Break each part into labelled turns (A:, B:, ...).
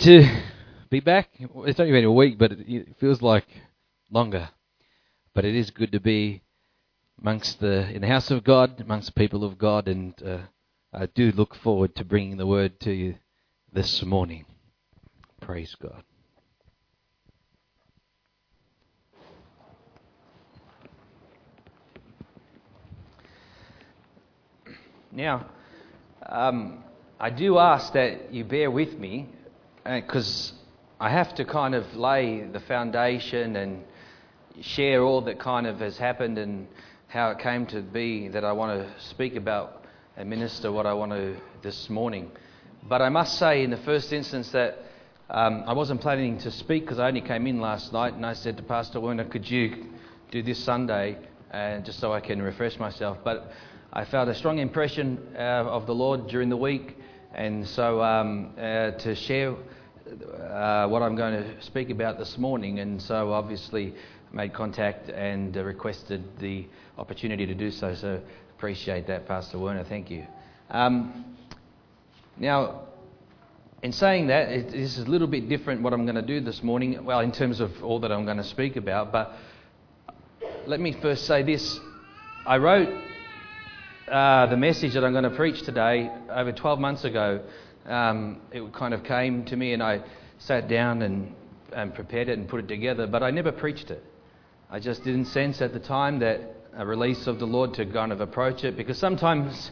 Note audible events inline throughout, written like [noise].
A: to be back. It's only been a week, but it feels like longer. But it is good to be amongst the in the house of God, amongst the people of God, and uh, I do look forward to bringing the word to you this morning. Praise God. Now, um, I do ask that you bear with me because I have to kind of lay the foundation and share all that kind of has happened and how it came to be that I want to speak about and minister what I want to this morning. But I must say, in the first instance, that um, I wasn't planning to speak because I only came in last night and I said to Pastor Werner, could you do this Sunday uh, just so I can refresh myself? But I felt a strong impression uh, of the Lord during the week, and so um, uh, to share uh, what I'm going to speak about this morning, and so obviously made contact and uh, requested the opportunity to do so. So appreciate that, Pastor Werner. Thank you. Um, now, in saying that, it, this is a little bit different what I'm going to do this morning. Well, in terms of all that I'm going to speak about, but let me first say this: I wrote uh, the message that I'm going to preach today over 12 months ago um, it kind of came to me, and I sat down and, and prepared it and put it together, but I never preached it. I just didn't sense at the time that a release of the Lord to kind of approach it, because sometimes,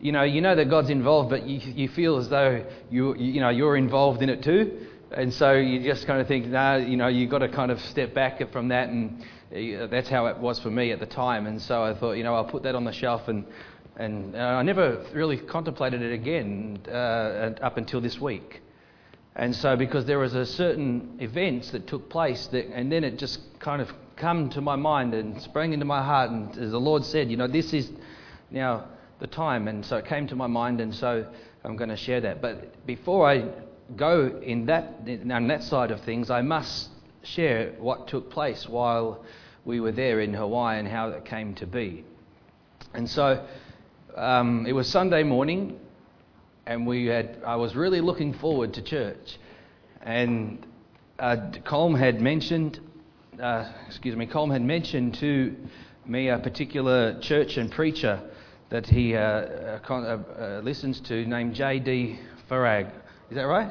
A: you know, you know that God's involved, but you, you feel as though you, you know, you're involved in it too. And so you just kind of think, nah, you know, you've got to kind of step back from that. And that's how it was for me at the time. And so I thought, you know, I'll put that on the shelf and and uh, I never really contemplated it again uh, up until this week. And so, because there was a certain events that took place, that, and then it just kind of come to my mind and sprang into my heart, and the Lord said, you know, this is now the time, and so it came to my mind, and so I'm going to share that. But before I go in that on that side of things, I must share what took place while we were there in Hawaii and how it came to be. And so um, it was Sunday morning, and we had. I was really looking forward to church, and uh, Colm had mentioned. Uh, excuse me, Colm had mentioned to me a particular church and preacher that he uh, uh, uh, uh listens to named J.D. Farag. Is that right?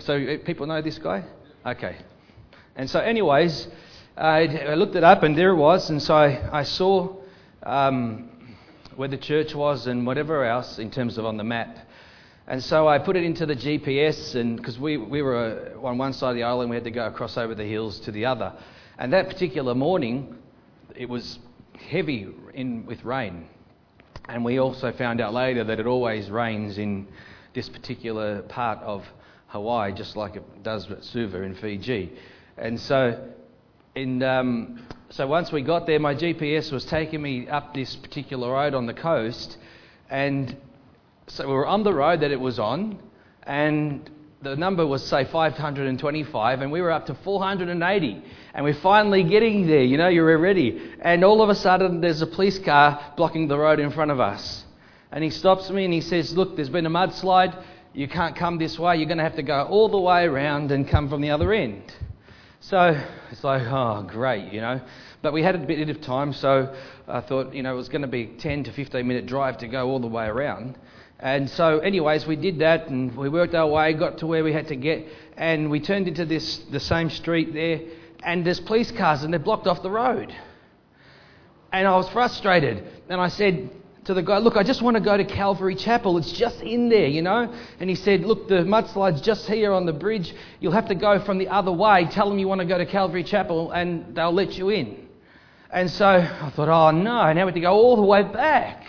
A: So people know this guy? Okay. And so, anyways, I, I looked it up and there it was, and so I, I saw um, where the church was and whatever else in terms of on the map. And so I put it into the GPS, and because we, we were on one side of the island, we had to go across over the hills to the other. And that particular morning, it was heavy in, with rain. And we also found out later that it always rains in this particular part of Hawaii, just like it does at Suva in Fiji. And so um, so once we got there, my GPS was taking me up this particular road on the coast, and so we were on the road that it was on, and the number was say 525, and we were up to 480, and we're finally getting there. You know, you're ready, and all of a sudden there's a police car blocking the road in front of us, and he stops me and he says, "Look, there's been a mudslide. You can't come this way. You're going to have to go all the way around and come from the other end." So it's like, oh, great, you know. But we had a bit of time, so I thought, you know, it was going to be 10 to 15 minute drive to go all the way around. And so, anyways, we did that and we worked our way, got to where we had to get, and we turned into this the same street there, and there's police cars and they're blocked off the road. And I was frustrated, and I said, to the guy, Look, I just want to go to Calvary Chapel. It's just in there, you know? And he said, Look, the mudslide's just here on the bridge. You'll have to go from the other way. Tell them you want to go to Calvary Chapel, and they'll let you in. And so I thought, Oh, no, now we have to go all the way back.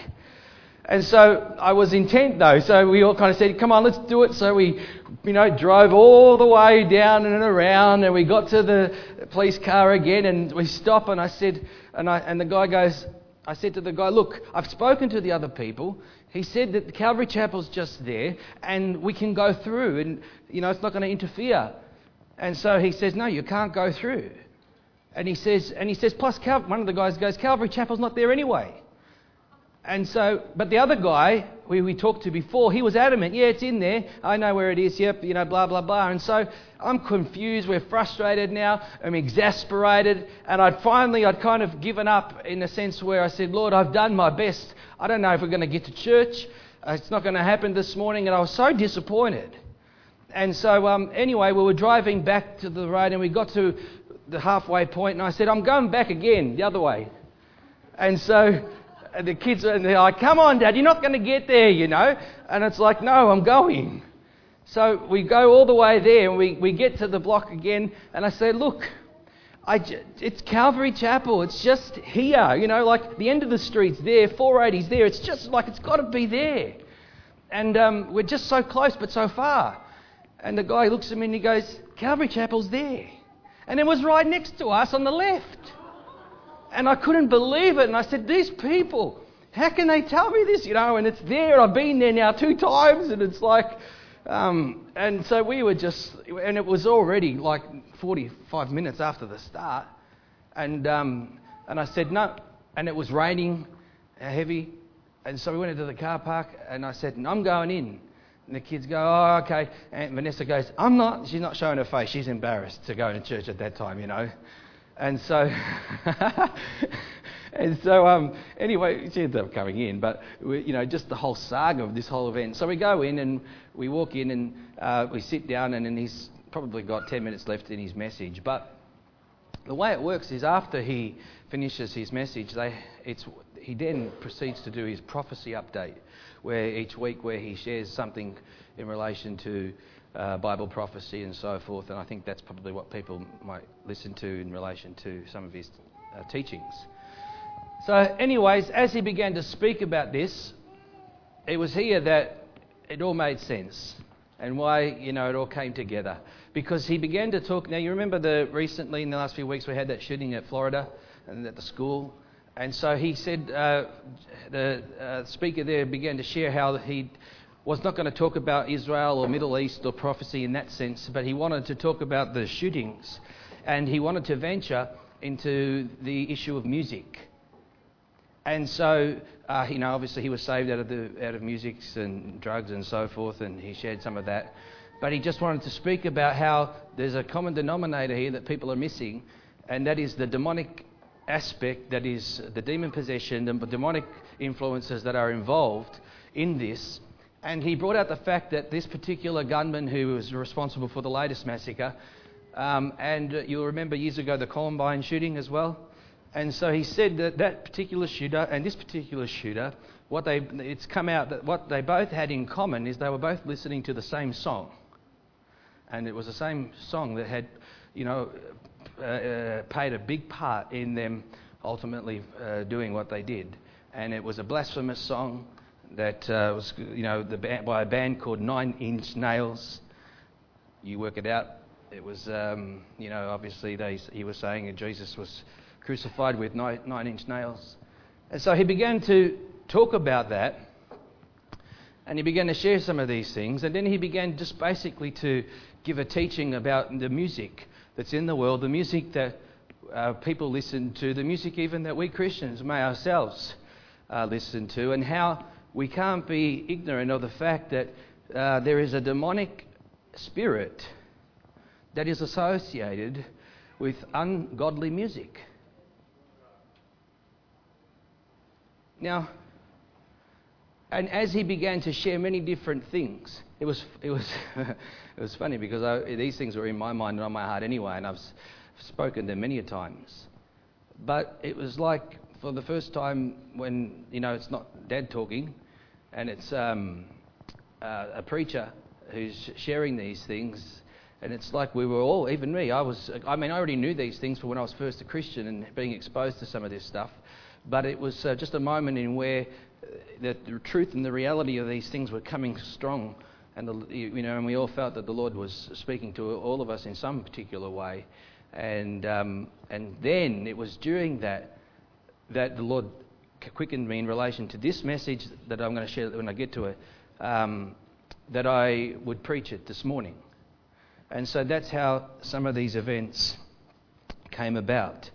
A: And so I was intent though. So we all kind of said, come on, let's do it. So we, you know, drove all the way down and around and we got to the police car again and we stop and I said, and, I, and the guy goes, I said to the guy, Look, I've spoken to the other people. He said that the Calvary Chapel's just there and we can go through and, you know, it's not going to interfere. And so he says, No, you can't go through. And he says, and he says, plus Cal- one of the guys goes, Calvary Chapel's not there anyway. And so, but the other guy who we talked to before, he was adamant, yeah, it's in there. I know where it is. Yep, you know, blah, blah, blah. And so I'm confused. We're frustrated now. I'm exasperated. And I'd finally, I'd kind of given up in a sense where I said, Lord, I've done my best. I don't know if we're going to get to church. Uh, it's not going to happen this morning. And I was so disappointed. And so, um, anyway, we were driving back to the road and we got to the halfway point and I said, I'm going back again, the other way. And so and the kids are they're like, come on, Dad, you're not going to get there, you know. And it's like, no, I'm going. So we go all the way there and we, we get to the block again. And I say, look, I, it's Calvary Chapel. It's just here, you know, like the end of the street's there, 480's there. It's just like it's got to be there. And um, we're just so close, but so far. And the guy looks at me and he goes, Calvary Chapel's there. And it was right next to us on the left. And I couldn't believe it. And I said, These people, how can they tell me this? You know, and it's there. I've been there now two times. And it's like, um, and so we were just, and it was already like 45 minutes after the start. And, um, and I said, No. And it was raining heavy. And so we went into the car park. And I said, I'm going in. And the kids go, oh, okay. And Vanessa goes, I'm not. She's not showing her face. She's embarrassed to go to church at that time, you know. And so, [laughs] and so, um, anyway, she ended up coming in, but we, you know, just the whole saga of this whole event. So we go in and we walk in and uh, we sit down, and, and he's probably got 10 minutes left in his message. But the way it works is after he finishes his message, they, it's, he then proceeds to do his prophecy update, where each week where he shares something in relation to uh, Bible prophecy and so forth. And I think that's probably what people might listen to in relation to some of his uh, teachings. So, anyways, as he began to speak about this, it was here that it all made sense and why you know it all came together because he began to talk. Now you remember the recently in the last few weeks we had that shooting at Florida and at the school, and so he said uh, the uh, speaker there began to share how he was not going to talk about Israel or Middle East or prophecy in that sense, but he wanted to talk about the shootings. And he wanted to venture into the issue of music. And so, uh, you know, obviously he was saved out of, the, out of music and drugs and so forth, and he shared some of that. But he just wanted to speak about how there's a common denominator here that people are missing, and that is the demonic aspect, that is the demon possession, the demonic influences that are involved in this and he brought out the fact that this particular gunman who was responsible for the latest massacre, um, and you'll remember years ago the Columbine shooting as well. And so he said that that particular shooter and this particular shooter, what they, it's come out that what they both had in common is they were both listening to the same song. And it was the same song that had, you know, uh, uh, played a big part in them ultimately uh, doing what they did. And it was a blasphemous song that uh, was, you know, the by a band called Nine Inch Nails. You work it out. It was, um, you know, obviously they, he was saying that Jesus was crucified with nine, nine inch nails. And so he began to talk about that. And he began to share some of these things. And then he began just basically to give a teaching about the music that's in the world, the music that uh, people listen to, the music even that we Christians may ourselves uh, listen to, and how we can't be ignorant of the fact that uh, there is a demonic spirit that is associated with ungodly music. Now, and as he began to share many different things, it was, it was, [laughs] it was funny because I, these things were in my mind and on my heart anyway, and I've spoken them many a times. But it was like for the first time when, you know, it's not dad talking, and it's um, uh, a preacher who's sharing these things. And it's like we were all, even me, I was, I mean, I already knew these things from when I was first a Christian and being exposed to some of this stuff. But it was uh, just a moment in where uh, the, the, truth and the reality of these things were coming strong. And, the, you know, and we all felt that the Lord was speaking to all of us in some particular way. And, um, and then it was during that that the Lord quickened me in relation to this message that I'm going to share when I get to it, um, that I would preach it this morning. And so that's how some of these events came about.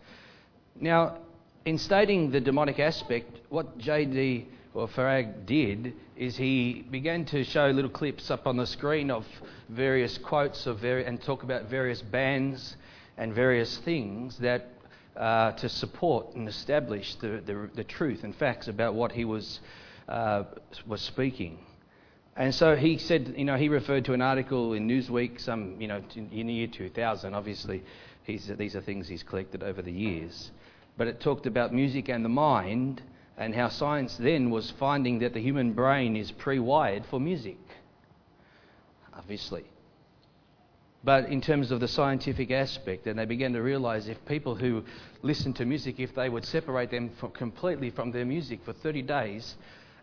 A: Now, in stating the demonic aspect, what J.D. what Farag did is he began to show little clips up on the screen of various quotes of vari- and talk about various bands and various things that uh, to support and establish the, the, the, truth and facts about what he was, uh, was speaking. And so he said, you know, he referred to an article in Newsweek, some, you know, in the year 2000. Obviously, these are things he's collected over the years. But it talked about music and the mind and how science then was finding that the human brain is pre wired for music, obviously. But in terms of the scientific aspect, and they began to realize if people who listen to music, if they would separate them completely from their music for 30 days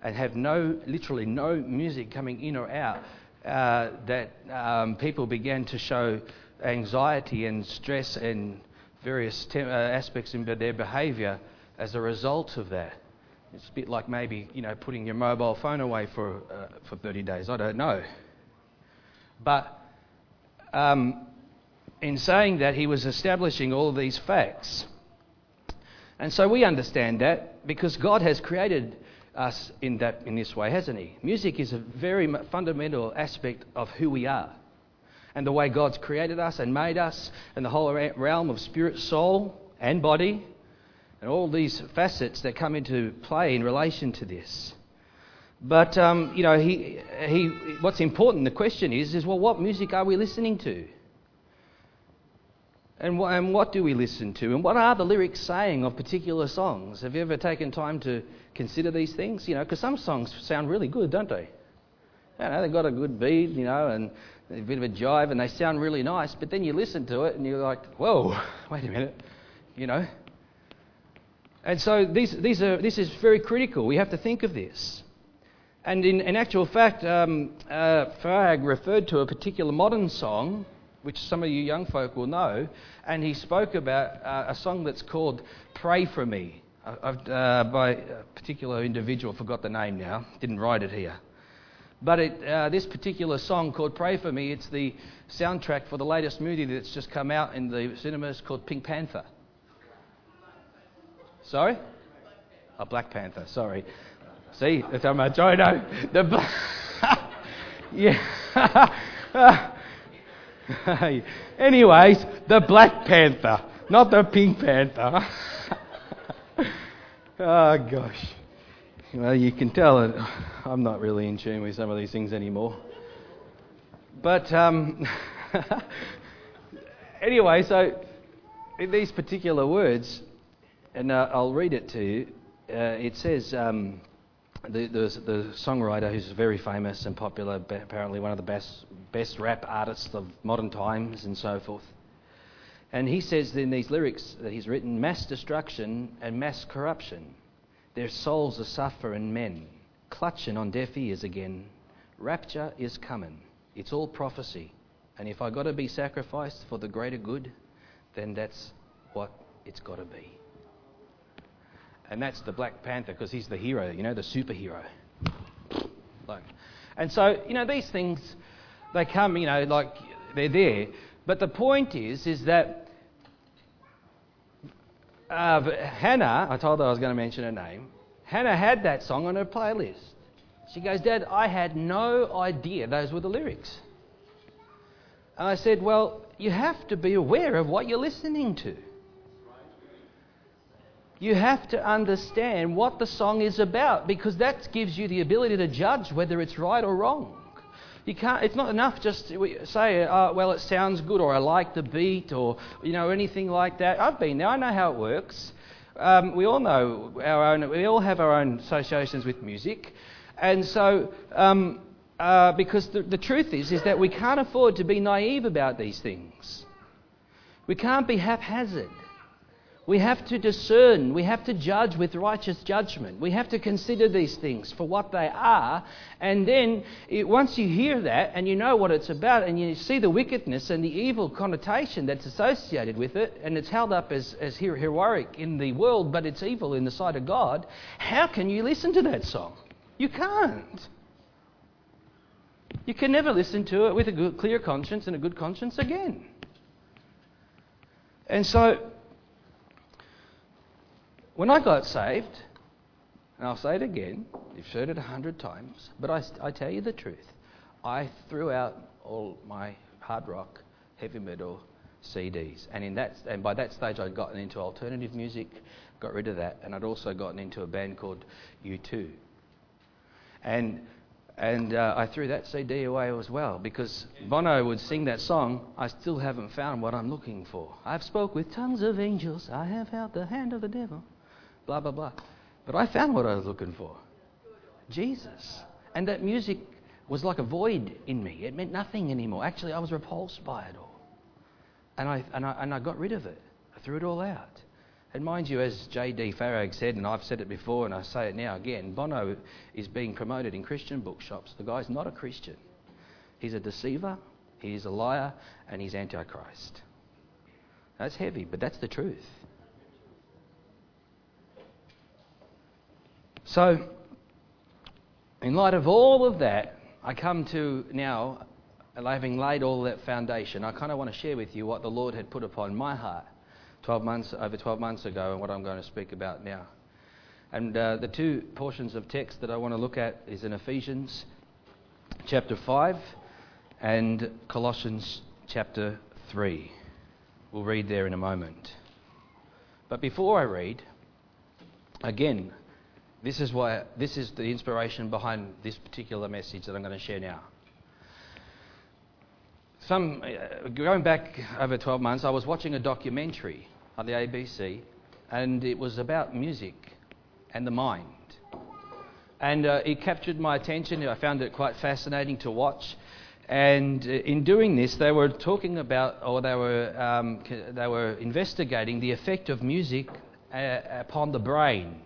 A: and have no, literally no music coming in or out, uh, that um, people began to show anxiety and stress and various te- uh, aspects in their behavior as a result of that. It's a bit like maybe, you know, putting your mobile phone away for, uh, for 30 days. I don't know. But um, in saying that, he was establishing all these facts. And so we understand that because God has created us in, that, in this way, hasn't he? Music is a very fundamental aspect of who we are and the way God's created us and made us and the whole realm of spirit, soul, and body and all these facets that come into play in relation to this. But um, you know, he, he, what's important, the question is, is well, what music are we listening to? And, wh- and what do we listen to? And what are the lyrics saying of particular songs? Have you ever taken time to consider these things? You know, because some songs sound really good, don't they? You know, they've got a good beat, you know, and a bit of a jive, and they sound really nice. But then you listen to it, and you're like, whoa, [laughs] wait a minute, you know. And so these, these are, this is very critical. We have to think of this. And in, in actual fact, um, uh, Farag referred to a particular modern song, which some of you young folk will know, and he spoke about uh, a song that's called Pray For Me uh, uh by a particular individual, forgot the name now, didn't write it here. But it, uh, this particular song called Pray For Me, it's the soundtrack for the latest movie that's just come out in the cinemas called Pink Panther. Sorry? A oh, Black Panther, sorry. See, that's how much I know. The bla- [laughs] yeah. [laughs] Anyways, the Black Panther, not the Pink Panther. [laughs] oh, gosh. Well, you can tell it. I'm not really in tune with some of these things anymore. But um, anyway, so in these particular words, and uh, I'll read it to you. Uh, it says um, the, the, the, songwriter, who's very famous and popular, apparently one of the best, best rap artists of modern times and so forth. And he says in these lyrics that he's written mass destruction and mass corruption. Their souls are suffering men, clutching on deaf ears again. Rapture is coming. It's all prophecy. And if i got to be sacrificed for the greater good, then that's what it's got to be and that's the Black Panther because he's the hero, you know, the superhero. Like, and so you know these things, they come, you know, like they're there. But the point is, is that uh, Hannah, I told her I was going to mention her name. Hannah had that song on her playlist. She goes, Dad, I had no idea those were the lyrics. And I said, Well, you have to be aware of what you're listening to you have to understand what the song is about because that gives you the ability to judge whether it's right or wrong. You can't, it's not enough just to say, oh, well, it sounds good, or I like the beat, or you know anything like that. I've been there. I know how it works. Um, we all know our own. We all have our own associations with music, and so um, uh, because the, the truth is, is that we can't afford to be naive about these things. We can't be haphazard. We have to discern, we have to judge with righteous judgment. We have to consider these things for what they are. And then, it, once you hear that and you know what it's about and you see the wickedness and the evil connotation that's associated with it, and it's held up as, as heroic in the world, but it's evil in the sight of God, how can you listen to that song? You can't. You can never listen to it with a good, clear conscience and a good conscience again. And so, when I got saved, And I'll say it again. You've heard it a hundred times. But I, I tell you the truth. I threw out all my hard rock, heavy metal CDs. And, in that, and by that stage, I'd gotten into alternative music, got rid of that. And I'd also gotten into a band called U2. And and uh, I threw that CD away as well because Bono would sing that song. I still haven't found what I'm looking for. I've spoke with tongues of angels. I have held the hand of the devil. Blah blah blah. But I found what I was looking for. Jesus. And that music was like a void in me. It meant nothing anymore. Actually, I was repulsed by it all. And I, and I, and I got rid of it. I threw it all out. And mind you, as J.D. Farag said, and I've said it before and I say it now again, Bono is being promoted in Christian bookshops. The guy's not a Christian. He's a deceiver, he's a liar, and he's Antichrist. That's heavy, but that's the truth. So, in light of all of that, I come to now, having laid all that foundation, I kind of want to share with you what the Lord had put upon my heart 12 months, over 12 months ago and what I'm going to speak about now. And uh, the two portions of text that I want to look at is in Ephesians chapter 5 and Colossians chapter 3. We'll read there in a moment. But before I read, again, this is why this is the inspiration behind this particular message that I'm going to share now. Some uh, going back over 12 months, I was watching a documentary on the ABC, and it was about music and the mind. And uh, it captured my attention. I found it quite fascinating to watch. And uh, in doing this, they were talking about, or they were, um, they were investigating the effect of music uh, upon the brain.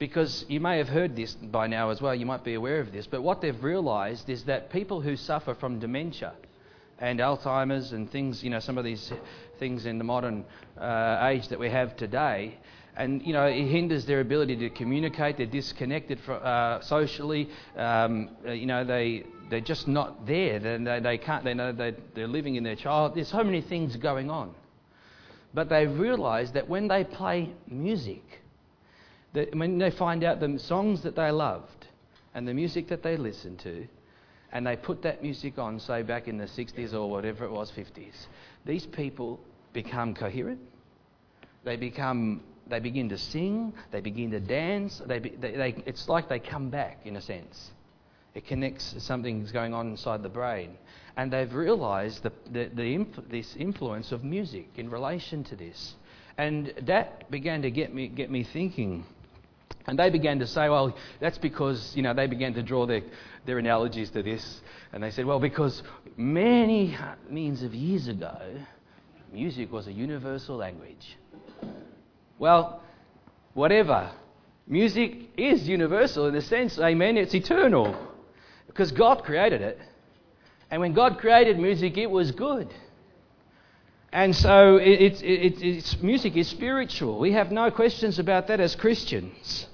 A: Because you may have heard this by now as well, you might be aware of this, but what they've realized is that people who suffer from dementia, and Alzheimer's and things, you know, some of these things in the modern uh, age that we have today. And, you know, it hinders their ability to communicate. They're disconnected uh, socially. Um, uh, you know, they, they're just not there. They, they, they can't, they know they, they're living in their child. There's so many things going on. But they realise that when they play music, that when they find out the songs that they loved and the music that they listened to, and they put that music on, say back in the 60s or whatever it was, 50s, these people become coherent. They become, they begin to sing. They begin to dance. They, they, they, it's like they come back in a sense. It connects something's going on inside the brain, and they've realised the, the, the this influence of music in relation to this, and that began to get me get me thinking. And they began to say, well, that's because, you know, they began to draw their, their analogies to this. And they said, well, because many millions of years ago, music was a universal language. Well, whatever. Music is universal in the sense, amen, it's eternal. Because God created it. And when God created music, it was good. And so it's, it's, it's, music is spiritual. We have no questions about that as Christians.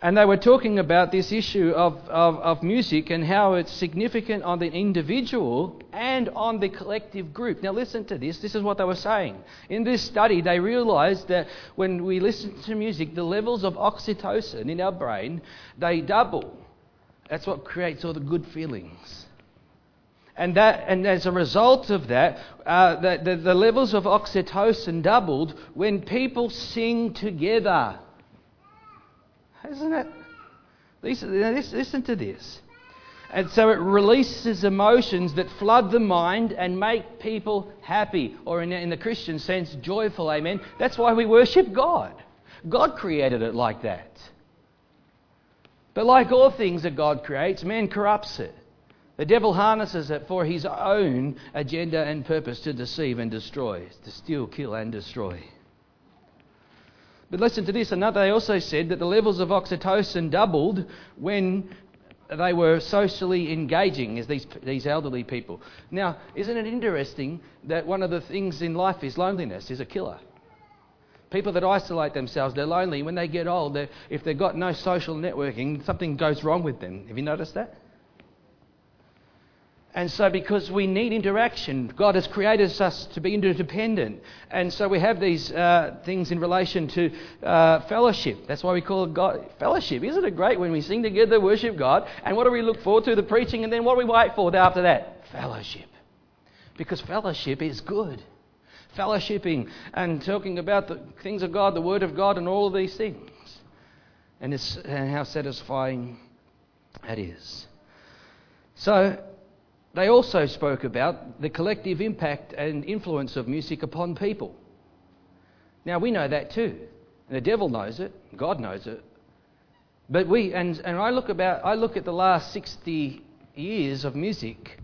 A: And they were talking about this issue of, of, of, music and how it's significant on the individual and on the collective group. Now, listen to this. This is what they were saying. In this study, they realized that when we listen to music, the levels of oxytocin in our brain, they double. That's what creates all the good feelings. And, that, and as a result of that, uh, the, the, the levels of oxytocin doubled when people sing together. Isn't it? Listen, to this. And so it releases emotions that flood the mind and make people happy, or in the Christian sense, joyful. Amen. That's why we worship God. God created it like that. But like all things that God creates, man corrupts it. The devil harnesses it for his own agenda and purpose to deceive and destroy, to steal, kill, and destroy. But listen to this. Another, they also said that the levels of oxytocin doubled when they were socially engaging as these, these elderly people. Now, isn't it interesting that one of the things in life is loneliness, is a killer? People that isolate themselves, they're lonely. When they get old, they're, if they've got no social networking, something goes wrong with them. Have you noticed that? And so, because we need interaction, God has created us to be interdependent. And so, we have these uh, things in relation to uh, fellowship. That's why we call it God, fellowship. Isn't it great when we sing together, worship God? And what do we look forward to? The preaching. And then what do we wait for after that? Fellowship. Because fellowship is good. Fellowshipping and talking about the things of God, the Word of God, and all of these things. And, it's, and how satisfying that is. So, they also spoke about the collective impact and influence of music upon people. Now, we know that too. The devil knows it, God knows it. But we, and, and I, look about, I look at the last 60 years of music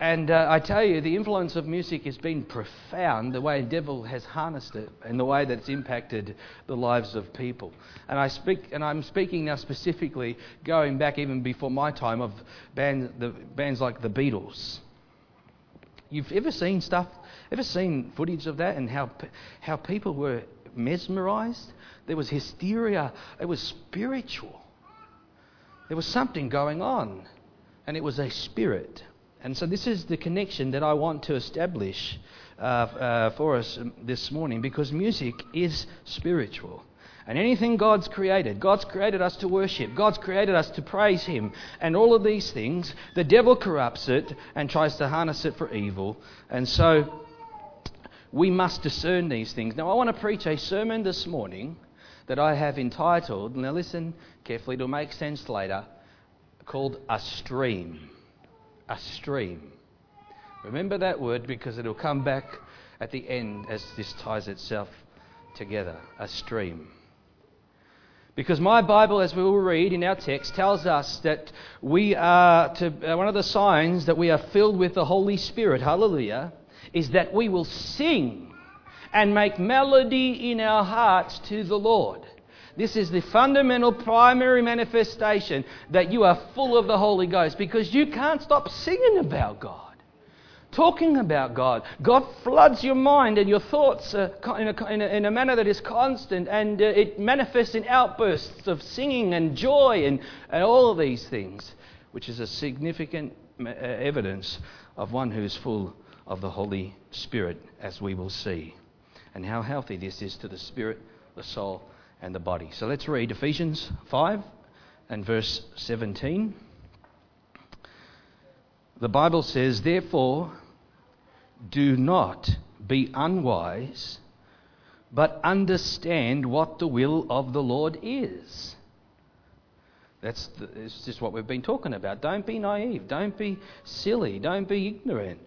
A: and uh, I tell you, the influence of music has been profound, the way the devil has harnessed it and the way that it's impacted the lives of people. And, I speak, and I'm speaking now specifically going back even before my time of band, the, bands like the Beatles. You've ever seen stuff, ever seen footage of that and how, how people were mesmerized? There was hysteria, it was spiritual. There was something going on, and it was a spirit. And so, this is the connection that I want to establish uh, uh, for us this morning because music is spiritual. And anything God's created, God's created us to worship, God's created us to praise Him, and all of these things, the devil corrupts it and tries to harness it for evil. And so, we must discern these things. Now, I want to preach a sermon this morning that I have entitled, now listen carefully, it'll make sense later, called A Stream a stream. Remember that word because it'll come back at the end as this ties itself together a stream. Because my Bible, as we will read in our text, tells us that we are to, uh, one of the signs that we are filled with the Holy Spirit, hallelujah, is that we will sing and make melody in our hearts to the Lord. This is the fundamental primary manifestation that you are full of the Holy Ghost because you can't stop singing about God, talking about God. God floods your mind and your thoughts in, a, in, a, in, a, manner that is constant and uh, it manifests in outbursts of singing and joy and, and all of these things, which is a significant uh, evidence of one who is full of the Holy Spirit, as we will see, and how healthy this is to the spirit, the soul, and the body. So let's read Ephesians 5 and verse 17. The Bible says, Therefore, do not be unwise, but understand what the will of the Lord is. That's the, it's just what we've been talking about. Don't be naive. Don't be silly. Don't be ignorant.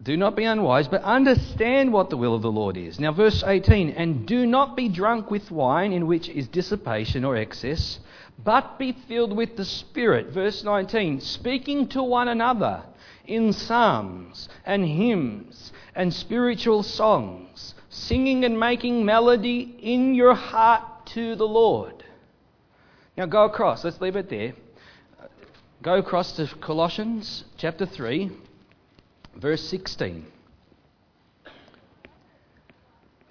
A: Do not be unwise, but understand what the will of the Lord is. Now, verse 18 And do not be drunk with wine, in which is dissipation or excess, but be filled with the Spirit. Verse 19 Speaking to one another in psalms and hymns and spiritual songs, singing and making melody in your heart to the Lord. Now, go across. Let's leave it there. Go across to Colossians chapter 3. Verse 16.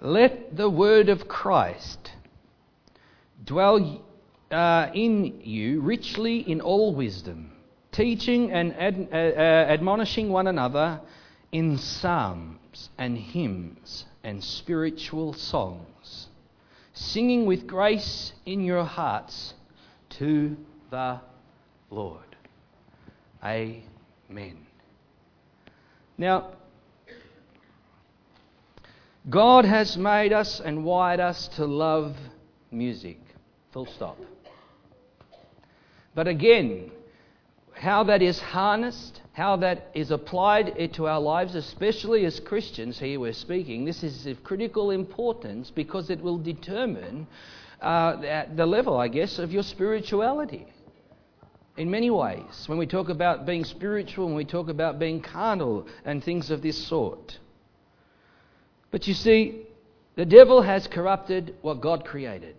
A: Let the word of Christ dwell uh, in you richly in all wisdom, teaching and ad, uh, uh, admonishing one another in psalms and hymns and spiritual songs, singing with grace in your hearts to the Lord. Amen. Now, God has made us and wired us to love music. Full stop. But again, how that is harnessed, how that is applied to our lives, especially as Christians, here we're speaking, this is of critical importance because it will determine uh, the level, I guess, of your spirituality in many ways when we talk about being spiritual, when we talk about being carnal and things of this sort. But you see, the devil has corrupted what God created.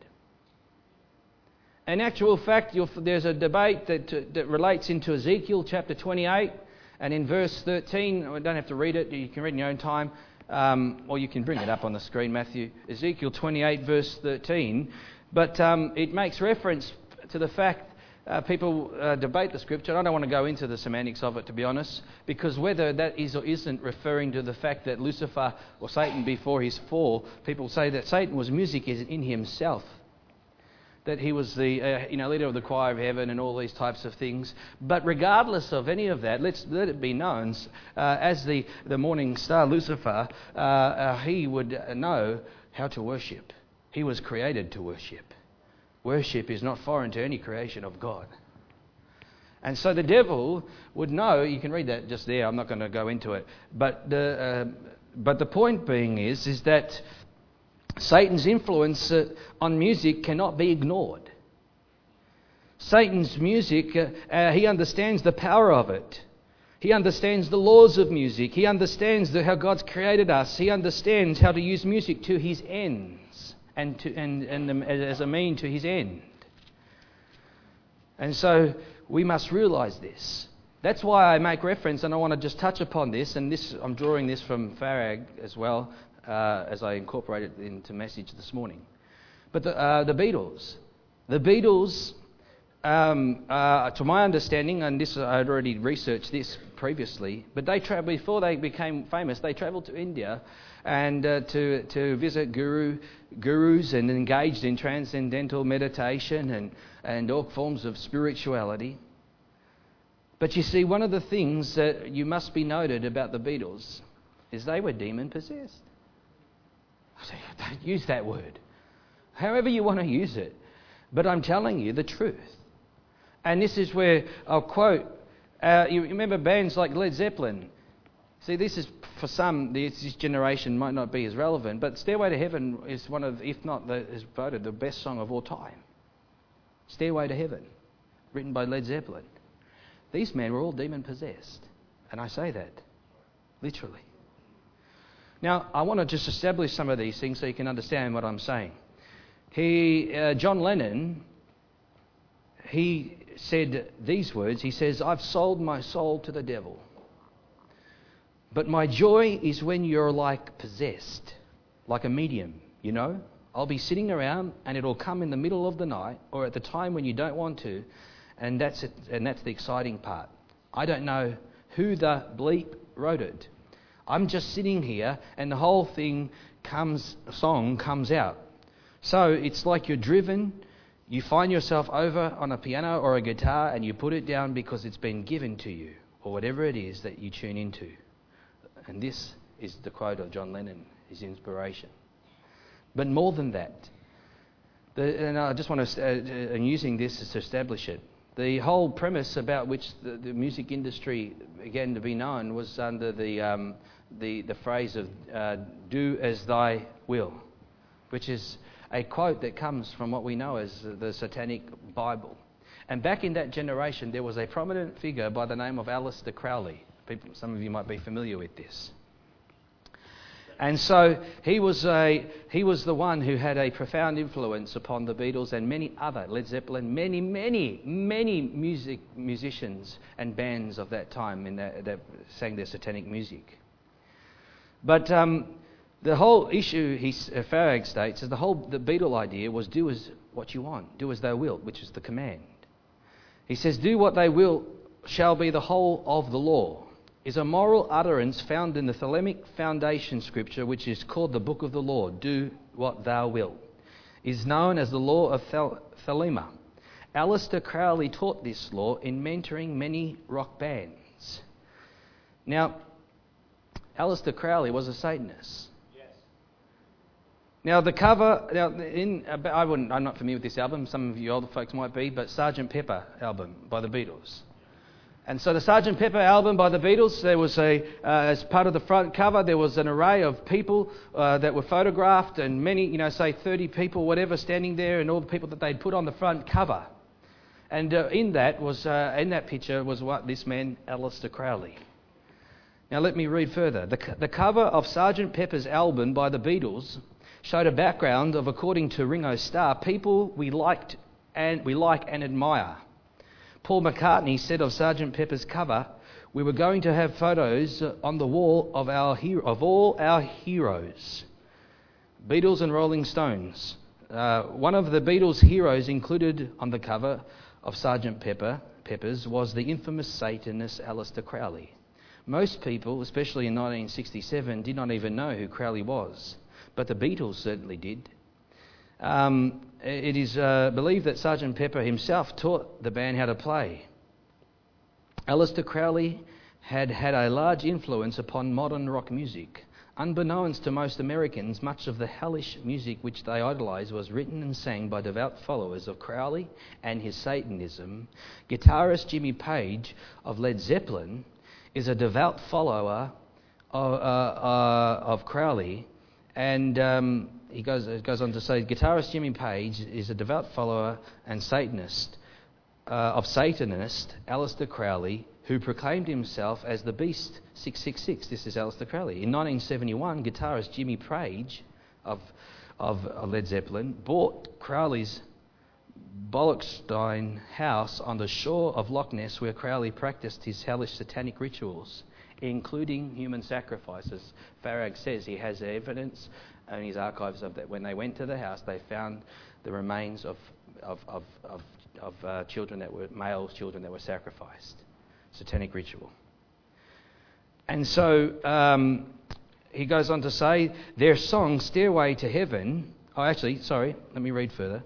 A: In actual fact, there's a debate that, that relates into Ezekiel chapter 28, and in verse 13, I don't have to read it, you can read in your own time, um, or you can bring it up on the screen, Matthew. Ezekiel 28, verse 13. But um, it makes reference to the fact uh, people uh, debate the scripture. I don't want to go into the semantics of it, to be honest, because whether that is or isn't referring to the fact that Lucifer or Satan before his fall, people say that Satan was music in himself that he was the uh, you know, leader of the choir of heaven and all these types of things. But regardless of any of that, let's let it be known uh, as the, the morning star Lucifer, uh, uh he would know how to worship. He was created to worship. Worship is not foreign to any creation of God. And so the devil would know, you can read that just there, I'm not going to go into it. But the, uh, but the point being is, is that Satan's influence uh, on music cannot be ignored. Satan's music, uh, uh, he understands the power of it. He understands the laws of music. He understands the, how God's created us. He understands how to use music to his ends and, to, and, and as a mean to his end. And so we must realize this. That's why I make reference, and I want to just touch upon this. And this, I'm drawing this from Farag as well uh, as I incorporate it into message this morning. But the, uh, the Beatles, the Beatles, um, uh, to my understanding, and this I had already researched this previously, but they tra- before they became famous, they travelled to India and uh, to to visit guru gurus and engaged in transcendental meditation and and all forms of spirituality. But you see, one of the things that you must be noted about the Beatles is they were demon possessed. I say, don't use that word. However you want to use it. But I'm telling you the truth. And this is where I'll quote. Uh, you remember bands like Led Zeppelin? See, this is for some, this generation might not be as relevant, but Stairway to Heaven is one of, if not, the, is voted the best song of all time. Stairway to Heaven, written by Led Zeppelin. These men were all demon possessed. And I say that literally. Now, I want to just establish some of these things so you can understand what I'm saying. He, uh, John Lennon, he said these words. He says, I've sold my soul to the devil. But my joy is when you're like possessed, like a medium, you know? I'll be sitting around and it'll come in the middle of the night or at the time when you don't want to, and that's, it, and that's the exciting part. I don't know who the bleep wrote it. I'm just sitting here and the whole thing comes, song comes out. So it's like you're driven, you find yourself over on a piano or a guitar and you put it down because it's been given to you, or whatever it is that you tune into. And this is the quote of John Lennon, his inspiration. But more than that, the, and I just want to, uh, and using this is to establish it. The whole premise about which the, the music industry began to be known was under the um, the, the phrase of uh, do as thy will, which is a quote that comes from what we know as the Satanic Bible. And back in that generation, there was a prominent figure by the name of Aleister Crowley. People, some of you might be familiar with this. And so he was, a, he was the one who had a profound influence upon the Beatles and many other, Led Zeppelin, many, many, many music, musicians and bands of that time in that, that sang their satanic music. But um, the whole issue, he, uh, Farag states, is the whole the Beatle idea was do as what you want, do as they will, which is the command. He says, do what they will shall be the whole of the law. Is a moral utterance found in the Thelemic foundation scripture, which is called the Book of the Law. Do what thou wilt. Is known as the law of Thel- Thelema. Aleister Crowley taught this law in mentoring many rock bands. Now, Aleister Crowley was a Satanist. Yes. Now the cover, now in, I wouldn't, I'm not familiar with this album. Some of you older folks might be, but Sergeant Pepper album by the Beatles. And so the Sergeant Pepper album by the Beatles, there was a, uh, as part of the front cover, there was an array of people uh, that were photographed, and many, you know, say 30 people, whatever, standing there, and all the people that they'd put on the front cover. And uh, in that was, uh, in that picture was what this man, Aleister Crowley. Now, let me read further. The, the cover of Sgt. Pepper's album by the Beatles showed a background of, according to Ringo Starr, people we liked and we like and admire. Paul McCartney said of Sgt. Pepper's cover, "We were going to have photos on the wall of our hero, of all our heroes." Beatles and Rolling Stones. Uh, one of the Beatles' heroes included on the cover of Sergeant Pepper, Pepper's was the infamous Satanist Aleister Crowley. Most people, especially in 1967, did not even know who Crowley was, but the Beatles certainly did. Um, it is uh, believed that Sergeant Pepper himself taught the band how to play. Aleister Crowley had had a large influence upon modern rock music. Unbeknownst to most Americans, much of the hellish music which they idolized was written and sang by devout followers of Crowley and his Satanism. Guitarist Jimmy Page of Led Zeppelin is a devout follower of, uh, uh, of Crowley, and um, he goes, goes on to say guitarist Jimmy Page is a devout follower and Satanist uh, of Satanist Aleister Crowley, who proclaimed himself as the Beast 666. This is Aleister Crowley. In 1971, guitarist Jimmy Page of, of Led Zeppelin bought Crowley's Boleskine house on the shore of Loch Ness where Crowley practiced his hellish satanic rituals, including human sacrifices. Farag says he has evidence in his archives of that. When they went to the house, they found the remains of, of, of, of, of uh, children that were male children that were sacrificed satanic ritual. And so um, he goes on to say their song, Stairway to Heaven. Oh, actually, sorry, let me read further.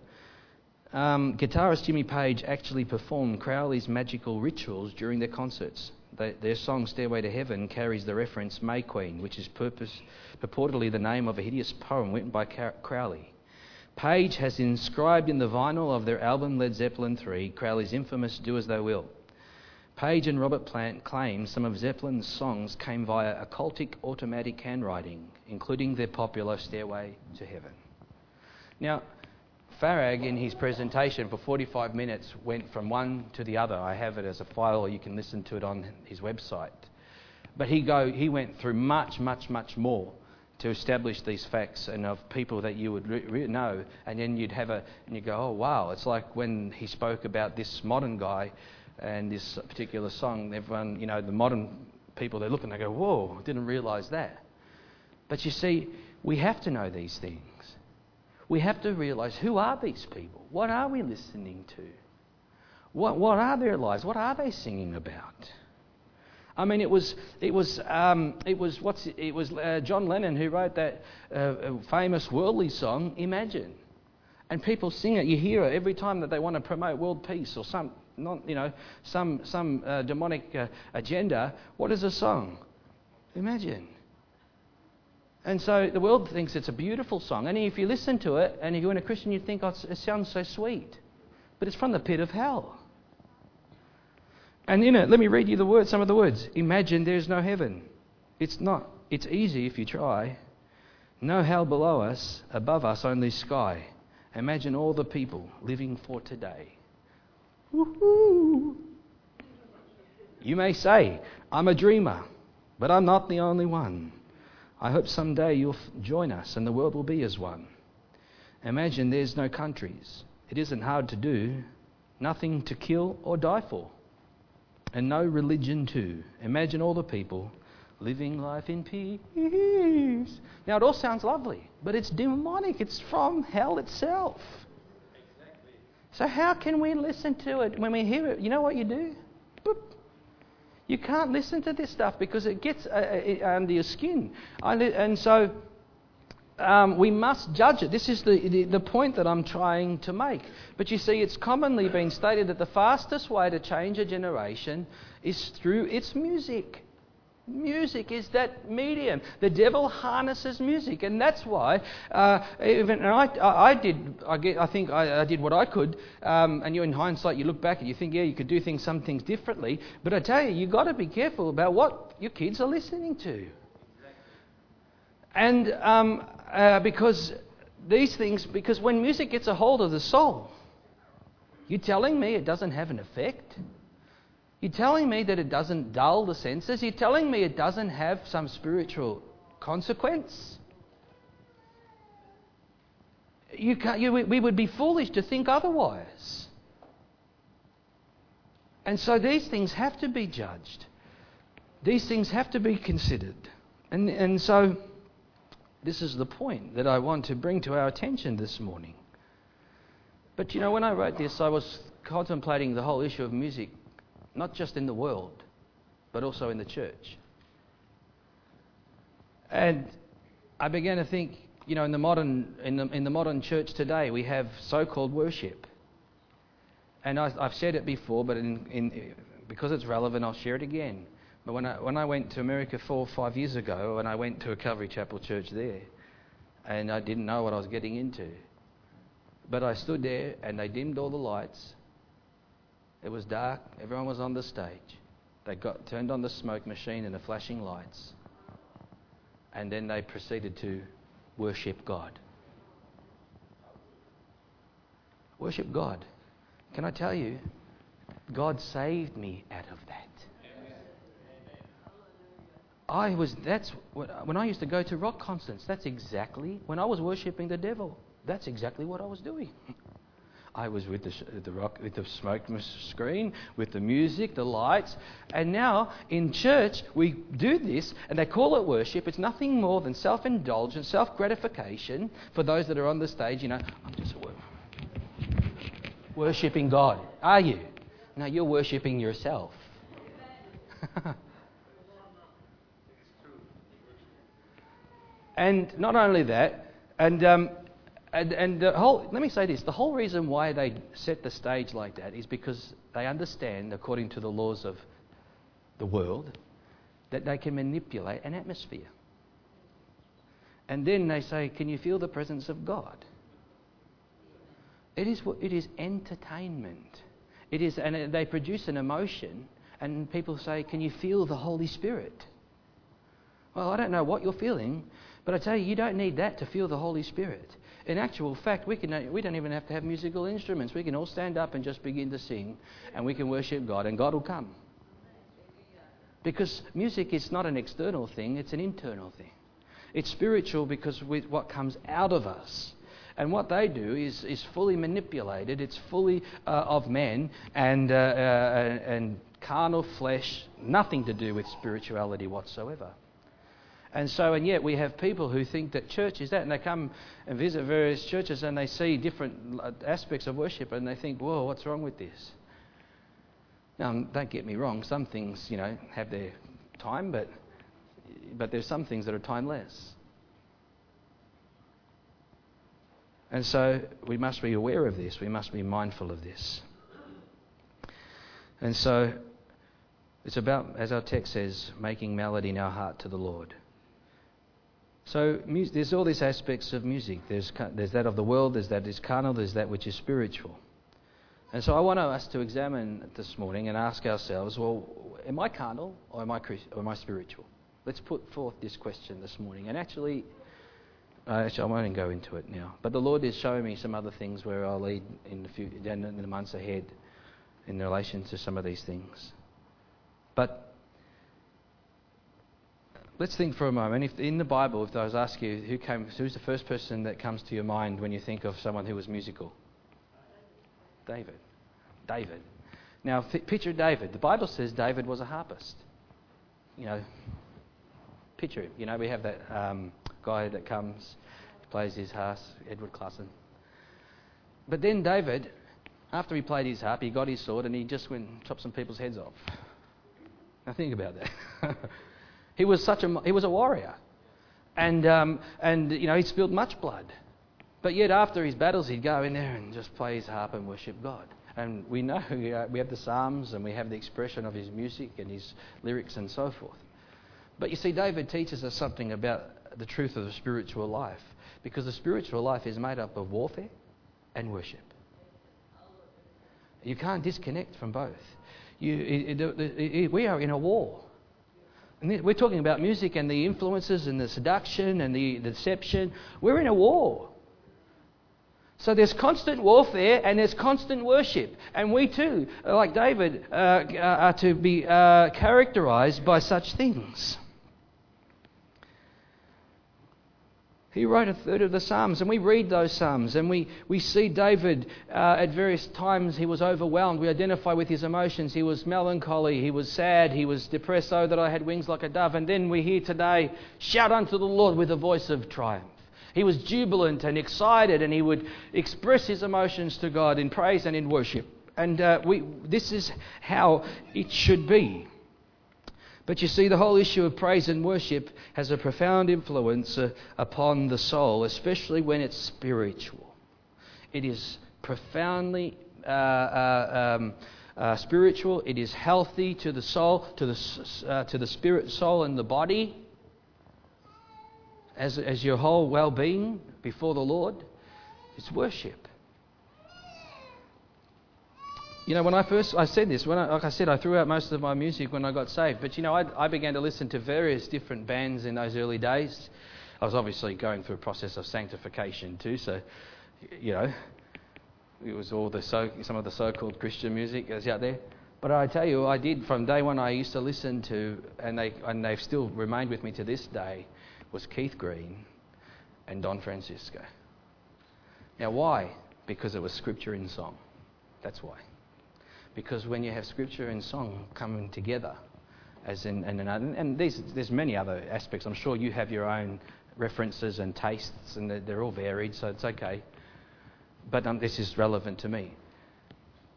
A: Um, guitarist Jimmy Page actually performed Crowley's magical rituals during their concerts. Their song Stairway to Heaven carries the reference May Queen, which is purpose, purportedly the name of a hideous poem written by Crowley. Page has inscribed in the vinyl of their album Led Zeppelin III Crowley's infamous Do As They Will. Page and Robert Plant claim some of Zeppelin's songs came via occultic automatic handwriting, including their popular Stairway to Heaven. Now, Farag, in his presentation for 45 minutes, went from one to the other. I have it as a file, or you can listen to it on his website. But he, go, he went through much, much, much more to establish these facts and of people that you would re- re- know. And then you'd have a, and you go, oh, wow. It's like when he spoke about this modern guy and this particular song, everyone, you know, the modern people, they look and they go, whoa, didn't realize that. But you see, we have to know these things. We have to realize who are these people? What are we listening to? What, what are their lives? What are they singing about? I mean, it was it was um, it was what's it, it was uh, John Lennon who wrote that uh, famous worldly song, Imagine, and people sing it. You hear it every time that they want to promote world peace or some not, you know, some, some uh, demonic uh, agenda. What is a song? Imagine. And so the world thinks it's a beautiful song. And if you listen to it and if you're a Christian, you think, oh, it sounds so sweet. But it's from the pit of hell. And in it, let me read you the words, some of the words. Imagine there's no heaven. It's not. It's easy if you try. No hell below us, above us only sky. Imagine all the people living for today. Woo-hoo. You may say, I'm a dreamer, but I'm not the only one. I hope someday you'll join us and the world will be as one. Imagine there's no countries. It isn't hard to do. Nothing to kill or die for. And no religion too. Imagine all the people living life in peace. Now it all sounds lovely, but it's demonic. It's from hell itself. Exactly. So, how can we listen to it when we hear it? You know what you do? Boop. You can't listen to this stuff because it gets uh, uh under your skin. And so, um, we must judge it. This is the, the, the point that I'm trying to make. But you see, it's commonly been stated that the fastest way to change a generation is through its music. Music is that medium. The devil harnesses music, and that's why. Uh, even I, I, did. I, get, I think I, I, did what I could. Um, and you, in hindsight, you look back and you think, yeah, you could do things, some things differently. But I tell you, you have got to be careful about what your kids are listening to. And um, uh, because these things, because when music gets a hold of the soul, you're telling me it doesn't have an effect. You're telling me that it doesn't dull the senses? You're telling me it doesn't have some spiritual consequence? You you, we would be foolish to think otherwise. And so these things have to be judged. These things have to be considered. And, and so this is the point that I want to bring to our attention this morning. But you know, when I wrote this, I was contemplating the whole issue of music, not just in the world, but also in the church. And I began to think, you know, in the modern, in the, in the modern church today, we have so called worship. And I, have said it before, but in, in, because it's relevant, I'll share it again. But when I, when I went to America four or five years ago, and I went to a Calvary Chapel church there, and I didn't know what I was getting into. But I stood there, and they dimmed all the lights. It was dark. Everyone was on the stage. They got turned on the smoke machine and the flashing lights, and then they proceeded to worship God. Worship God. Can I tell you, God saved me out of that. I was, that's, when I used to go to rock concerts, that's exactly, when I was worshipping the devil, that's exactly what I was doing. I was with the, the rock, with the smoke screen, with the music, the lights, and now in church we do this, and they call it worship. It's nothing more than self-indulgence, self-gratification for those that are on the stage. You know, I'm just worshipping God. Are you? No, you're worshipping yourself. [laughs] and not only that, and um, and, and the whole, let me say this the whole reason why they set the stage like that is because they understand, according to the laws of the world, that they can manipulate an atmosphere. And then they say, Can you feel the presence of God? It is, it is entertainment. It is, and they produce an emotion, and people say, Can you feel the Holy Spirit? Well, I don't know what you're feeling, but I tell you, you don't need that to feel the Holy Spirit. In actual fact, we, can, we don't even have to have musical instruments. We can all stand up and just begin to sing, and we can worship God, and God will come. Because music is not an external thing, it's an internal thing. It's spiritual because with what comes out of us. And what they do is, is fully manipulated, it's fully uh, of men and, uh, uh, and carnal flesh, nothing to do with spirituality whatsoever. And so, and yet we have people who think that church is that, and they come and visit various churches and they see different aspects of worship and they think, whoa, what's wrong with this? Now, don't get me wrong, some things, you know, have their time, but, but there's some things that are timeless. And so we must be aware of this, we must be mindful of this. And so it's about, as our text says, making melody in our heart to the Lord. So there's all these aspects of music. There's, there's that of the world, there's that is carnal, there's that which is spiritual. And so I want us to examine this morning and ask ourselves, well, am I carnal or am I, or am I spiritual? Let's put forth this question this morning. And actually, uh, actually, I won't even go into it now. But the Lord is showing me some other things where I'll lead in the, few, in the months ahead in relation to some of these things. But let's think for a moment. If in the Bible, if I was ask you who came, who's the first person that comes to your mind when you think of someone who was musical? David. David. Now, picture David. The Bible says David was a harpist. You know, picture him. You know, we have that um, guy that comes, plays his harp, Edward Classen. But then David, after he played his harp, he got his sword and he just went and chopped some people's heads off. Now think about that. [laughs] He was such a he was a warrior, and um, and you know he spilled much blood, but yet after his battles he'd go in there and just play his harp and worship God. And we know [laughs] uh, we have the Psalms and we have the expression of his music and his lyrics and so forth. But you see, David teaches us something about the truth of the spiritual life because the spiritual life is made up of warfare and worship. You can't disconnect from both. You, it, it, it, we are in a war. We're talking about music and the influences and the seduction and the, deception. We're in a war. So there's constant warfare and there's constant worship. And we too, like David, uh, are to be uh, characterized by such things. He wrote a third of the Psalms, and we read those Psalms, and we, we see David uh, at various times he was overwhelmed. We identify with his emotions. He was melancholy, he was sad, he was depressed, oh, that I had wings like a dove. And then we hear today, shout unto the Lord with a voice of triumph. He was jubilant and excited, and he would express his emotions to God in praise and in worship. And uh, we, this is how it should be. But you see, the whole issue of praise and worship has a profound influence uh, upon the soul, especially when it's spiritual. It is profoundly uh, uh, um, uh, spiritual, it is healthy to the soul, to the, uh, to the spirit, soul, and the body, as, as your whole well being before the Lord. It's worship. You know, when I first I said this, when I, like I said, I threw out most of my music when I got saved. But you know, I, I began to listen to various different bands in those early days. I was obviously going through a process of sanctification too, so you know, it was all the so, some of the so-called Christian music that's out there. But I tell you, I did from day one. I used to listen to, and they and they've still remained with me to this day, was Keith Green and Don Francisco. Now, why? Because it was scripture in song. That's why. Because when you have scripture and song coming together, as in, and, and, and these, there's many other aspects. I'm sure you have your own references and tastes, and they're, they're all varied, so it's okay. But um, this is relevant to me.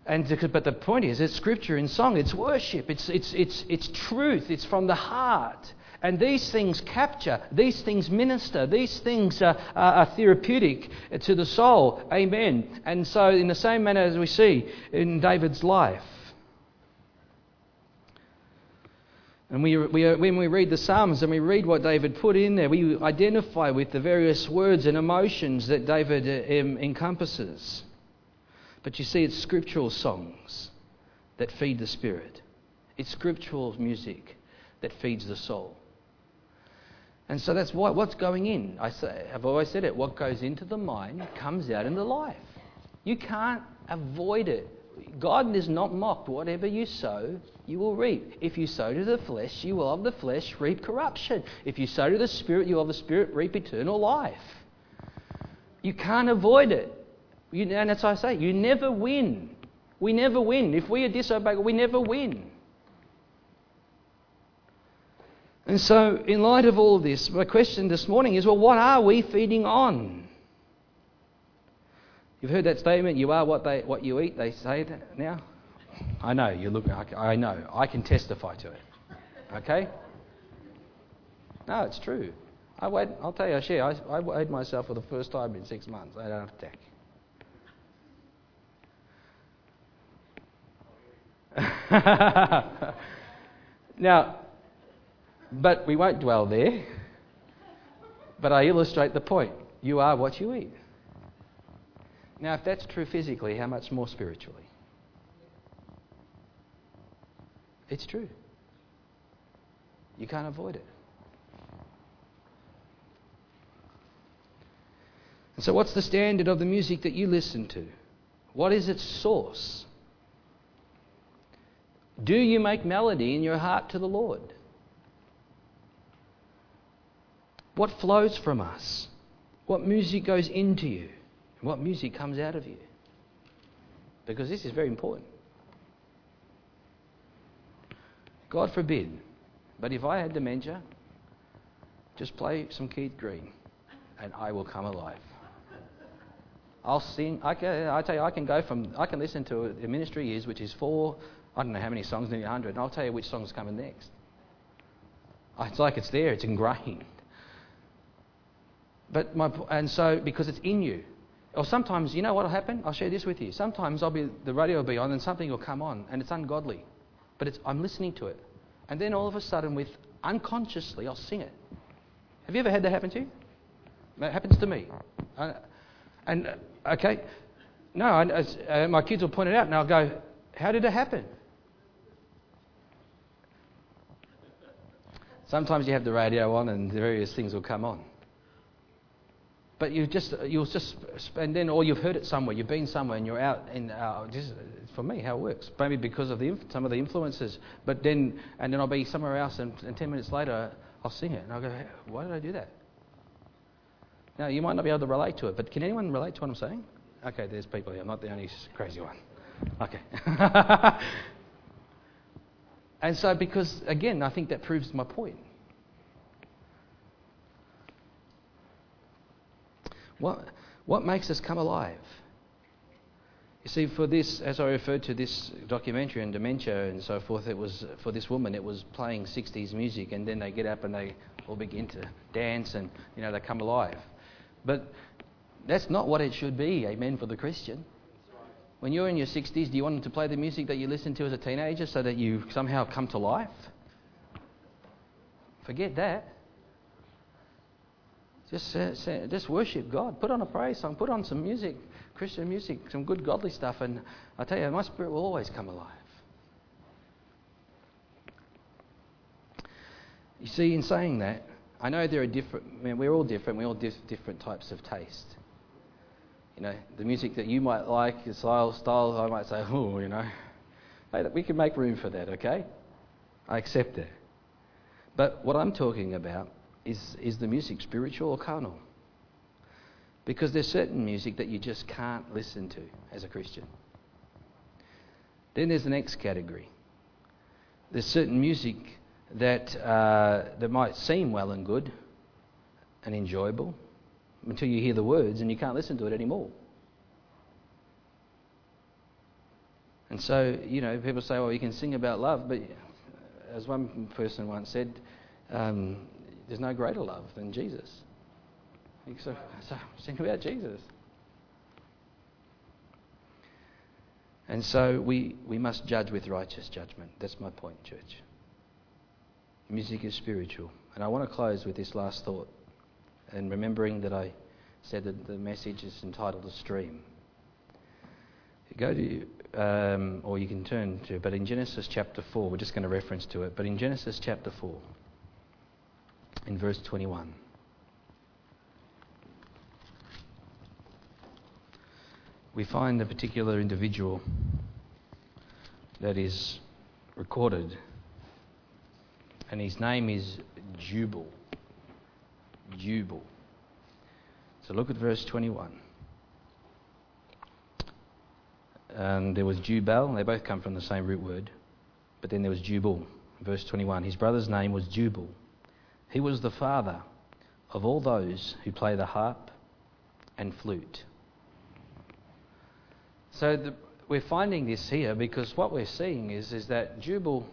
A: And but the point is, it's scripture in song. It's worship. It's, it's, it's, it's truth. It's from the heart. And these things capture, these things minister, these things are, are, therapeutic to the soul. Amen. And so, in the same manner as we see in David's life. And we, we, when we read the Psalms and we read what David put in there, we identify with the various words and emotions that David um, encompasses. But you see, it's scriptural songs that feed the spirit, it's scriptural music that feeds the soul. And so that's why, what's going in. I say, I've always said it. What goes into the mind comes out in the life. You can't avoid it. God is not mocked. Whatever you sow, you will reap. If you sow to the flesh, you will of the flesh reap corruption. If you sow to the Spirit, you will of the Spirit reap eternal life. You can't avoid it. You, and that's why I say, you never win. We never win. If we are disobeyed, we never win. And so, in light of all this, my question this morning is well, what are we feeding on? You've heard that statement, you are what, they, what you eat, they say that now. I know, you look, I know, I can testify to it. Okay? No, it's true. I weighed, I'll tell you, I share, I, I weighed myself for the first time in six months. I had an attack. [laughs] now, but we won't dwell there. But I illustrate the point. You are what you eat. Now, if that's true physically, how much more spiritually? It's true. You can't avoid it. And so, what's the standard of the music that you listen to? What is its source? Do you make melody in your heart to the Lord? What flows from us? What music goes into you? What music comes out of you? Because this is very important. God forbid, but if I had dementia, just play some Keith Green and I will come alive. I'll sing. I, can, I tell you, I can go from, I can listen to a Ministry Years, which is four, I don't know how many songs, nearly 100, and I'll tell you which song's coming next. It's like it's there, it's ingrained. But my, and so, because it's in you. Or sometimes, you know what will happen? I'll share this with you. Sometimes I'll be, the radio will be on and something will come on and it's ungodly. But it's, I'm listening to it. And then all of a sudden, with unconsciously, I'll sing it. Have you ever had that happen to you? It happens to me. Uh, and, uh, okay, no, uh, my kids will point it out and I'll go, How did it happen? Sometimes you have the radio on and various things will come on. But you just you'll just and then or you've heard it somewhere. You've been somewhere and you're out and Uh, this is, for me how it works. Maybe because of the some of the influences. But then and then I'll be somewhere else and, and ten minutes later I'll sing it and I'll go, hey, why did I do that? Now you might not be able to relate to it, but can anyone relate to what I'm saying? Okay, there's people here. I'm not the only crazy one. Okay. [laughs] and so because again, I think that proves my point. What, what makes us come alive? You see, for this, as I referred to this documentary on dementia and so forth, it was for this woman. It was playing 60s music, and then they get up and they all begin to dance, and you know they come alive. But that's not what it should be. Amen for the Christian. When you're in your 60s, do you want them to play the music that you listened to as a teenager so that you somehow come to life? Forget that. Just, say, just worship God. Put on a praise song. Put on some music, Christian music, some good godly stuff, and I tell you, my spirit will always come alive. You see, in saying that, I know there are different. I mean, we're all different. We all different types of taste. You know, the music that you might like, the style, style I might say, oh, you know, hey, we can make room for that. Okay, I accept that. But what I'm talking about is, is the music spiritual or carnal? Because there's certain music that you just can't listen to as a Christian. Then there's the next category. There's certain music that, uh, that might seem well and good and enjoyable until you hear the words and you can't listen to it anymore. And so, you know, people say, well, you can sing about love, but as one person once said, um, there's no greater love than Jesus. So, so sing about Jesus. And so we, we must judge with righteous judgment. That's my point, church. Music is spiritual. And I want to close with this last thought. And remembering that I said that the message is entitled A Stream. You go to, um, or you can turn to, but in Genesis chapter 4, we're just going to reference to it, but in Genesis chapter 4, in verse 21. We find a particular individual that is recorded, and his name is Jubal. Jubal. So look at verse 21. Um, there was Jubal, they both come from the same root word, but then there was Jubal. Verse 21. His brother's name was Jubal. He was the father of all those who play the harp and flute. So the, we're finding this here because what we're seeing is, is that Jubal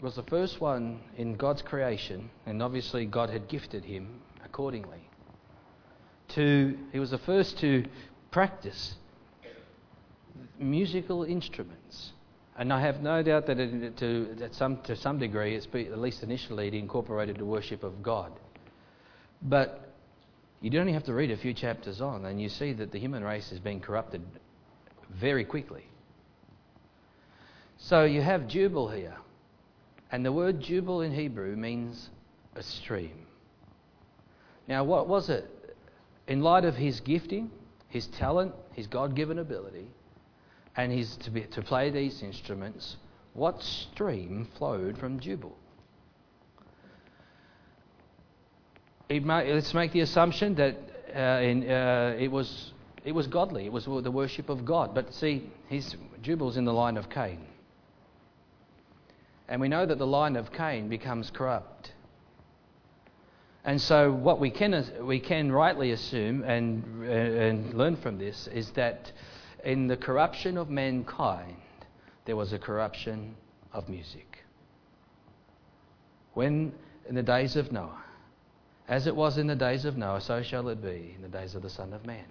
A: was the first one in God's creation, and obviously God had gifted him accordingly. To, he was the first to practice musical instruments. And I have no doubt that it, to, that some, to some degree, it's at least initially, it incorporated the worship of God. But you only have to read a few chapters on, and you see that the human race is being corrupted very quickly. So you have Jubal here. And the word Jubal in Hebrew means a stream. Now, what was it? In light of his gifting, his talent, his God given ability, and he's to, be, to play these instruments, what stream flowed from Jubal? let's make the assumption that uh, in, uh, it, was, it was godly, it was the worship of God. But see, Jubal's in the line of Cain. And we know that the line of Cain becomes corrupt. And so, what we can, we can rightly assume and, and learn from this is that in the corruption of mankind, there was a corruption of music. When, in the days of Noah, as it was in the days of Noah, so shall it be in the days of the Son of Man.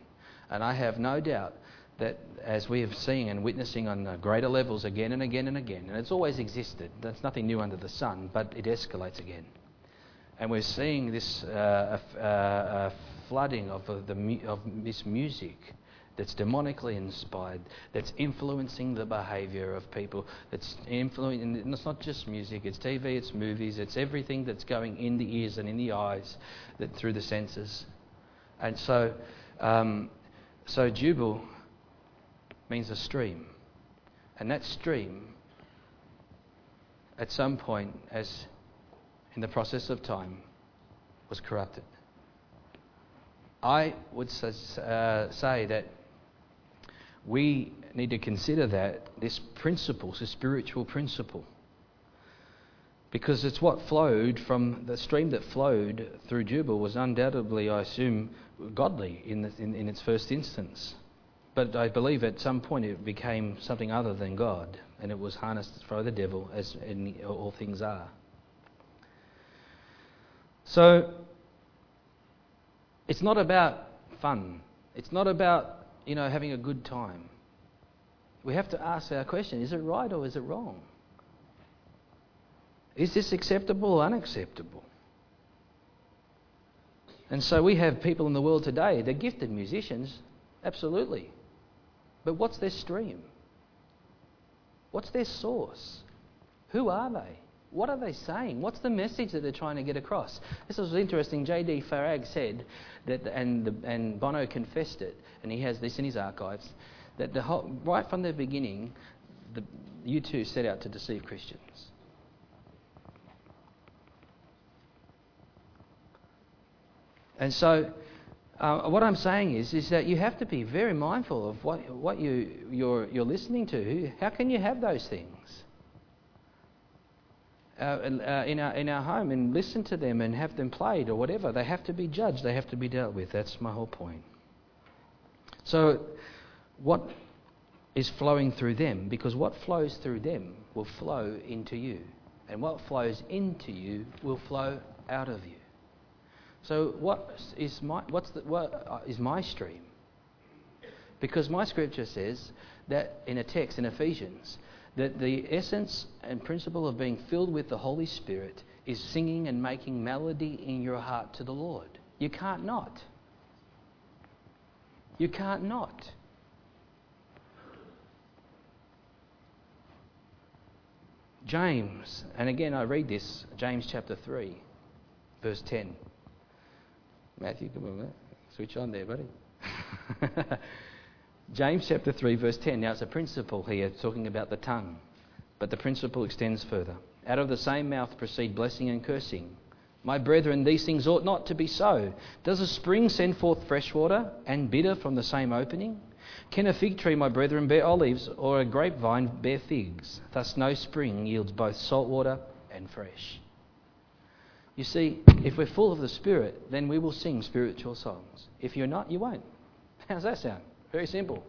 A: And I have no doubt that, as we have seen and witnessing on greater levels again and again and again, and it's always existed, that's nothing new under the sun, but it escalates again. And we're seeing this uh, uh, uh, flooding of, the, of this music that's demonically inspired, that's influencing the behavior of people, that's influencing, and it's not just music, it's TV, it's movies, it's everything that's going in the ears and in the eyes that through the senses. And so, um, so Jubal means a stream. And that stream, at some point, as in the process of time, was corrupted. I would uh, say that we need to consider that this principle, this spiritual principle, because it's what flowed from the stream that flowed through Jubal was undoubtedly, I assume, godly in, the, in, in its first instance. But I believe at some point it became something other than God, and it was harnessed by the devil, as all things are. So, it's not about fun. It's not about, you know, having a good time. We have to ask our question is it right or is it wrong? Is this acceptable or unacceptable? And so we have people in the world today, they're gifted musicians, absolutely. But what's their stream? What's their source? Who are they? What are they saying? What's the message that they're trying to get across? This was interesting. J.D. Farag said that, and, the, and Bono confessed it, and he has this in his archives, that the whole, right from the beginning, the, U2 set out to deceive Christians. And so, uh, what I'm saying is, is that you have to be very mindful of what, what you, you're, you're listening to. How can you have those things? Uh, uh, in, our, in our home and listen to them and have them played or whatever. They have to be judged, they have to be dealt with. That's my whole point. So, what is flowing through them? Because what flows through them will flow into you, and what flows into you will flow out of you. So, what is my, what's the, what uh, my stream? Because my scripture says that in a text in Ephesians, that the essence and principle of being filled with the Holy Spirit is singing and making melody in your heart to the Lord. You can't not. You can't not. James, and again I read this, James chapter 3, verse 10. Matthew, come on. Switch on there, buddy. [laughs] James chapter 3, verse 10. Now, it's a principle here talking about the tongue, but the principle extends further. Out of the same mouth proceed blessing and cursing. My brethren, these things ought not to be so. Does a spring send forth fresh water and bitter from the same opening? Can a fig tree, my brethren, bear olives, or a grapevine bear figs? Thus, no spring yields both salt water and fresh. You see, if we're full of the Spirit, then we will sing spiritual songs. If you're not, you won't. How's that sound? Very simple.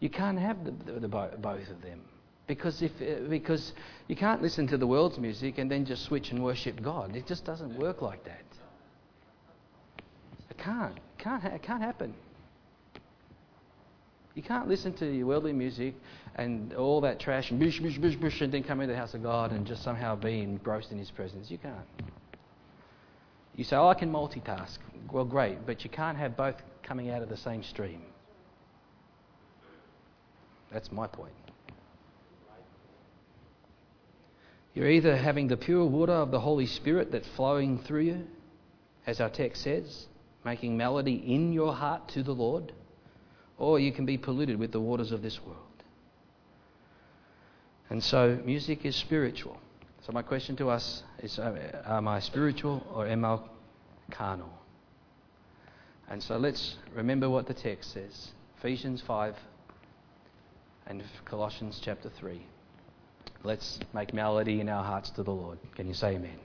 A: You can't have the, the, the both of them. Because, if, uh, because you can't listen to the world's music and then just switch and worship God. It just doesn't work like that. It can't. It can't, it can't happen. You can't listen to your worldly music and all that trash and bish, bish, bish, bish, and then come into the house of God and just somehow be engrossed in His presence. You can't. You say, oh, I can multitask. Well, great, but you can't have both coming out of the same stream. That's my point. You're either having the pure water of the Holy Spirit that's flowing through you, as our text says, making melody in your heart to the Lord or you can be polluted with the waters of this world. And so, music is spiritual. So, my question to us is uh, Am I spiritual or am I carnal? And so, let's remember what the text says Ephesians 5 and Colossians chapter 3. Let's make melody in our hearts to the Lord. Can you say amen?